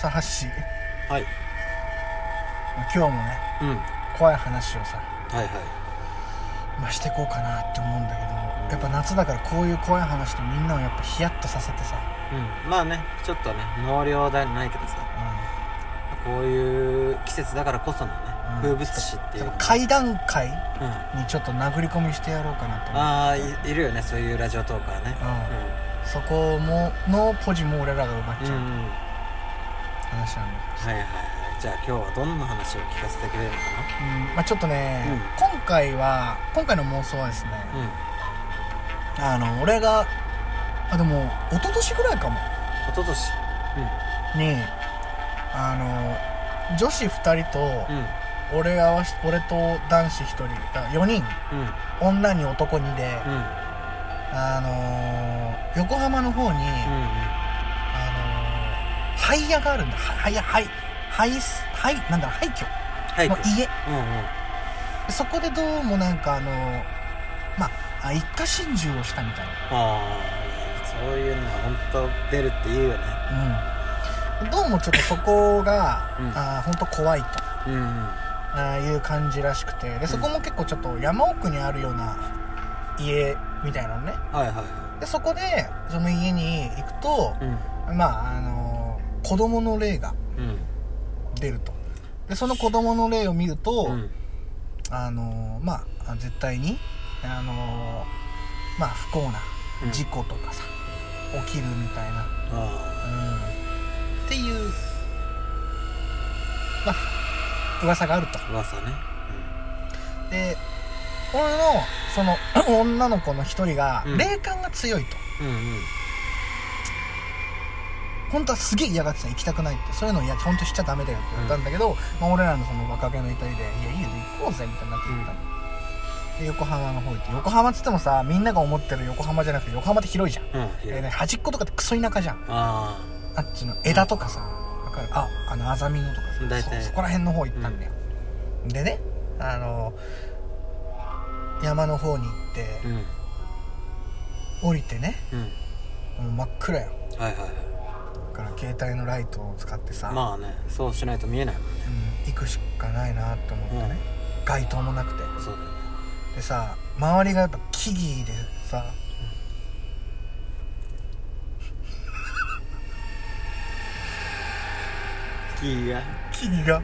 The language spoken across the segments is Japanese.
さあハッシーはい。今日もねうん。はい怖い話をさ、はいまあ、していこうかなって思うんだけどやっぱ夏だからこういう怖い話でみんなをやっぱヒヤッとさせてさ、うん。まあねちょっとね納涼じゃないけどさ。こういう季節だからこそのね、うん。風物詩っていうの階段階うん。にちょっと殴り込みしてやろうかなと思って。ああいいるよねそういうラジオトーカーね。そこものポジも俺らが奪っちゃう。うんうんうん話なんだはいはいはい。じゃあ今日はどんな話を聞かせてくれるのかけど、うん。まあ、ちょっとね、う今回は今回の妄想はですね、なうん。あの俺があでも一昨年ぐらいかも。一昨年？にあの女子2人と、うん。うん俺合わし俺と男子1人だ4人。うん。女に男2で、うん。うんあのー横浜の方に、あのー廃屋があるんだ。は廃屋廃廃廃なんだろう廃墟。はいの家。うんうん。そこでどうもなんかあのーまああ一家心中をしたみたいああそういうのは本当出るって言うよね。なうん。どうもちょっとそこが、うん。あ本当怖いと。うんうん。あいう感じらしくて。でそこも結構ちょっと山奥にあるような家みたいなのね。はいはいはでそこでその家に行くというん。まああのー子供の霊がうん出ると。でその子供の霊を見ると、うん。あのーまあ絶対にあのーまあ不幸なうん。事故とかさ、起きるみたいな、あうん、っていうまあ噂があると。あ噂ね。で俺のその 女の子の一人がうん。霊感が強いと、うんうん本当はすげえ嫌がってた行きたくないって。そういうのいや本当しちゃダメだよって言ったんだけど、まあ、俺らのその若気の至りで「いやいいよ行こうぜ」みたいになって言ったの、で横浜の方行って横浜っつってもさみんなが思ってる横浜じゃなくて横浜って広いじゃん、うんうんでね、端っことかってクソ田舎じゃん。ああっちの枝とかさ、わかる？ああのあざみ野とかさそそこら辺の方行ったんだよ、でねあの山の方に行って降りてねうん。もう真っ暗よ。はいはいはい。だから携帯のライトを使ってさ、まあねそうしないと見えないもんね。うん、行くしかないなって思ってね、街灯もなくて。そうだよね。でさ周りがやっぱ木々でさ木が？木々が。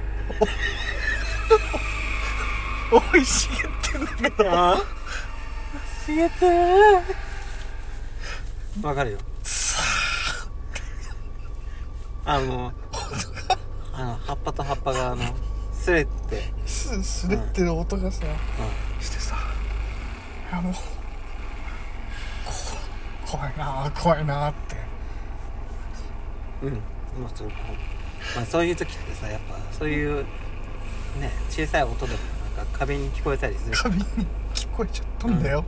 お生い茂ってんだけどああ茂ってるわかるよさあのあの葉っぱと葉っぱがあのすれてすすれってる音がさ、うしてさ。いやもうこ怖いな怖いなって。んうん。もうそうこうまあそういう時ってさやっぱそういうね小さい音でもなんか壁に聞こえたりする。花瓶に聞こえちゃったんだよ、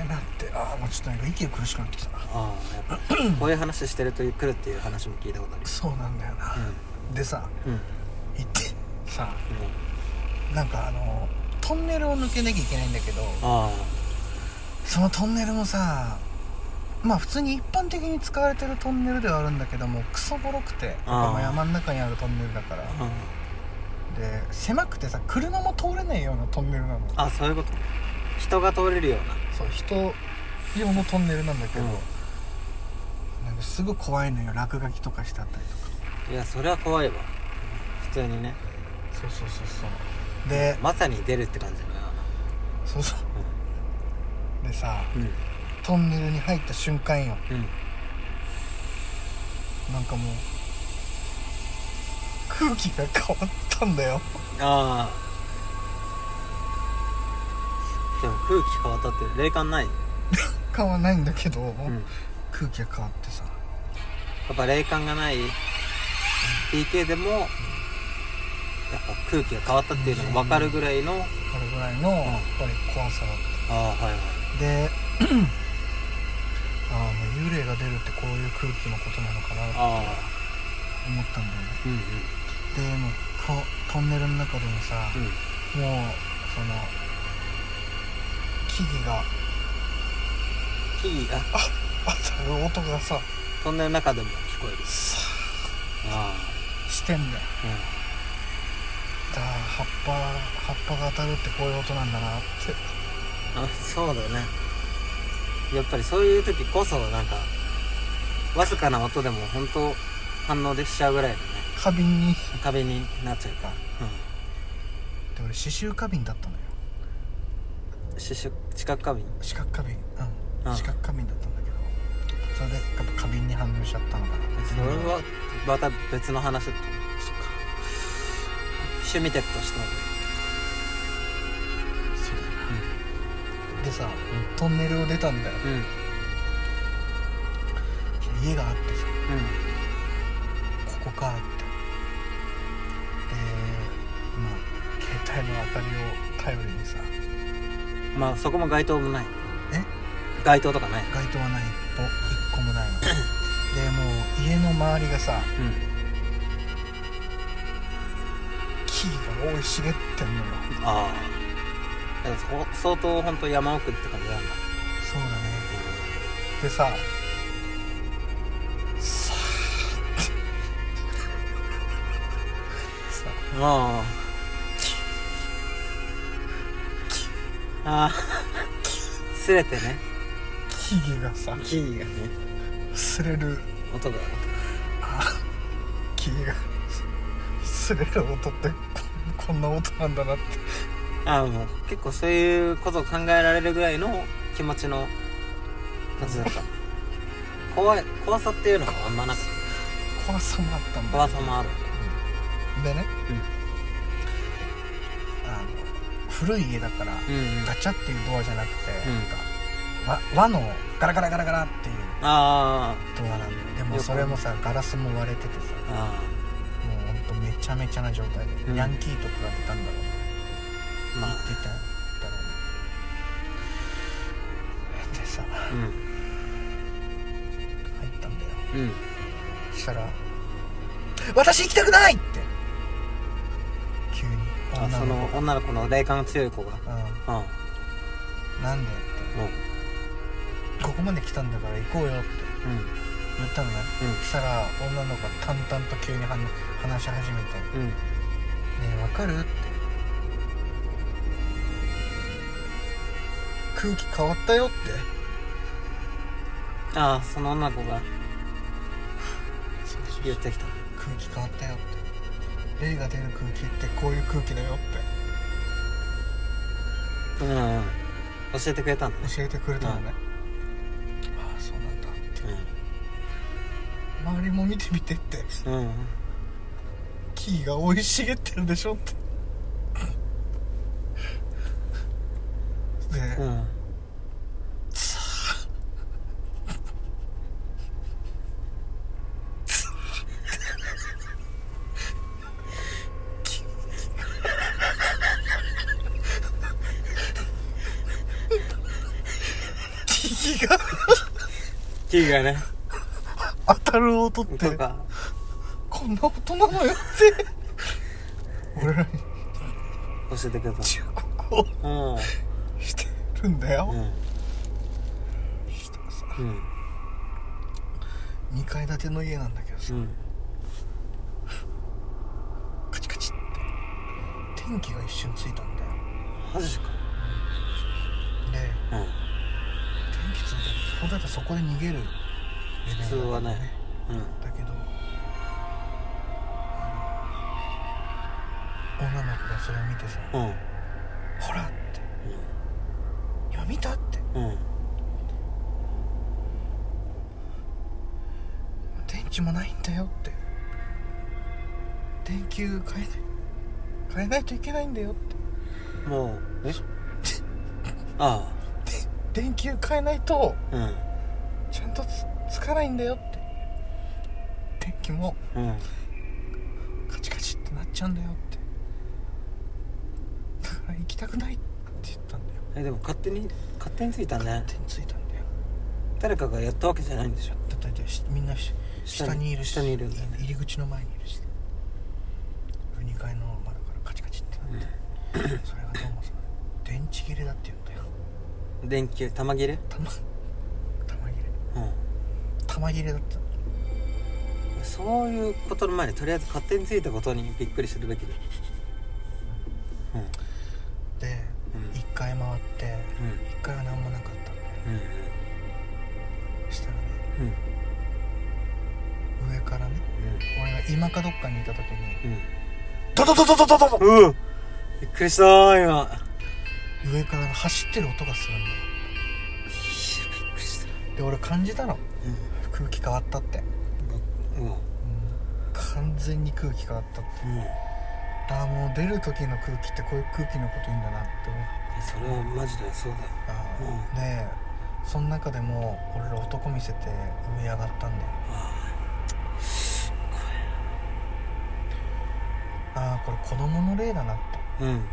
怖いなってああもうちょっとなんか息が苦しくなってきたな。ああやっぱこういう話してると来るっていう話も聞いたことあるそうなんだよな、でさうん。うん行ってさなんかあのトンネルを抜けなきゃいけないんだけどあそのトンネルもさまあ普通に一般的に使われてるトンネルではあるんだけどもクソボロくて山の中にあるトンネルだから。あうん。で狭くてさ車も通れないようなトンネルなの。あそういうこと人が通れるような。そう人用のトンネルなんだけど、うん。なんかすぐ怖いのよ。落書きとかしてあったりとか。いやそれは怖いわ。普通にね。そうそうそうそう。でまさに出るって感じだよそうそう。でさなトンネルに入った瞬間よ。うん。うんなんかもう空気が変わったんだよ。ああでも空気変わったって霊感ない？感はないんだけど、うん。空気が変わってさ。やっぱ霊感がない TK でもやっぱ空気が変わったっていうのが分かるぐらいのこれぐらいのやっぱり怖さだっああはいはい。たで ああもう幽霊が出るってこういう空気のことなのかなってああ思ったんだよね。うんうん。でもうこトンネルの中でもさ、うん。もうその木々が。木々が当た。る音がさ。トンネルの中でも聞こえる。さあ。してんだよあだから葉っぱ葉っぱが当たるってこういう音なんだなって。うんあそうだね。やっぱりそういう時こそなんかわずかな音でも本当反応でしちゃうぐらいのね。花瓶に。壁になっちゃうか。で俺刺繍花瓶だったのよ。うん視覚過敏四角花瓶うん。うん。四角花瓶だったんだけど。それでやっぱ花瓶に反応しちゃったのかな。それはまた別の話だとそっか。趣味テとした。そうだよな、でさ、トンネルを出たんだよ。うん。うん家があってさ。ここかって。でまあ携帯の明かりを頼りにさうんまあそこも街灯もない。え？街灯とかない。街灯はない。一一個もないの。でもう家の周りがさうん。木が生い茂ってんのよ。ああ。だからそ相当本当山奥って感じなんだ。そうだね。でささあ。あああすれてね。木々がさ。木々がね。擦れる。音が。あ木々が。擦れる音ってここんな音なんだなって。ああもう結構そういうことを考えられるぐらいの気持ちの感じだった。怖い怖さっていうのはあんまなく。怖さもあったんだ。怖さもある。でね、あの古い家だから、うんうん。ガチャっていうドアじゃなくて、うん。なんか和和のガラガラガラガラっていうあドアなんだよ。でもそれもさガラスも割れててさもうほんとめちゃめちゃな状態で、うん。ヤンキーとかが出たんだろうねあ。まあ出たんだろうねでさうん。入ったんだよ。うん。そしたら「私行きたくない!」ってあその女の子の霊感強い子が。うん。うん。なんでって。ここまで来たんだから行こうよって。うん。言ったのね、うん。そしたら女の子が淡々と急に話話し始めて「うん。ねえわかる?」って「空気変わったよ」って。ああその女の子が言ってきた。空気変わったよって霊が出る空気ってこういう空気だよって。うん。うん教えてくれたんだね。教えてくれたのね、ああそうなんだって。周りも見てみてって。うん。うん木が生い茂ってるでしょって。で、うん木が木がね。当たる音って。とか。こんな音なのよって。俺らに。教えてくれた忠告をうん。してるんだよ、うん。したらさ。うん。2階建ての家なんだけどさ、うんカチカチって天気が一瞬ついたんだよマジかでうん本当だったらそこで逃げる普通はね。うん。だけど女の子がそれを見てさ「うん。ほら」って「今見た?」って。うん。うん「電池もないんだよ」って「電球変えない。変えないといけないんだよ」って。もうえ？あで電球変えないとあうん。ちゃんとつつかないんだよって。電気もうん。カチカチってなっちゃうんだよって。だから行きたくないって言ったんだよ。えでも勝手に勝手についたね手についたんだよ。誰かがやったわけじゃないんでしょ。だってしみんなし下に下にいるし下にいるんだよね。入り口の前にいるし。2階の窓からカチカチってなって、それがどうもさ電池切れだって言うんだよ電球玉切れ？玉玉切れ？うん。玉切れだった。そそういうことの前にとりあえず勝手についたことにびっくりするべきだ。でうん。1回回ってうん。1回は何もなかったんだよ。うんしたらねうん。上からね俺が今かどっかにいた時にうん。ドドドドドドドドうんうんびっくりした今上から走ってる音がするんだよ。びっくりした。で俺感じたの。空気変わったって、うん。うん。うん、完全に空気変わったって。ああもう出る時の空気ってこういう空気のこと言うんだなって思って。それはマジでそうだよ。あうん。ーでその中でも俺ら男見せて上上がったんだよ。ああこれ子供の例だなって。うん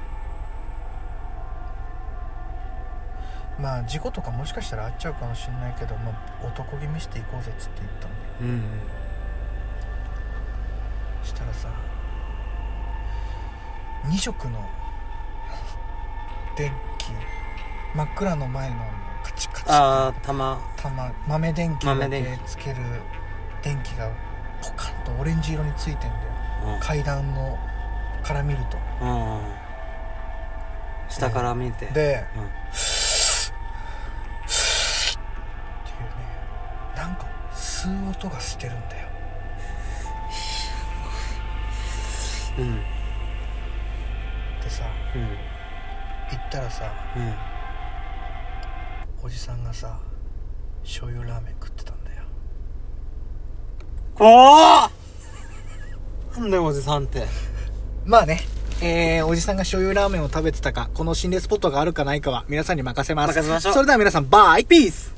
まあ事故とかもしかしたらあっちゃうかもしんないけど、まあ、男気見していこうぜっつって言ったんだようんしたらさ2色の電気真っ暗の前のカチカチああ玉。玉豆電気だ豆電けつける電気がポカンとオレンジ色についてんだよ。うん。階段のから見ると。うん。下から見て。でうん吸う音がしてるんだよ。うん。でさうん。行ったらさうん。おじさんがさ醤油ラーメン食ってたんだよ。怖っ！なんだよおじさんって。まあね。えー、おじさんが醤油ラーメンを食べてたかこの心霊スポットがあるかないかは皆さんに任せます。任せましょう。それでは皆さんバイ！ピース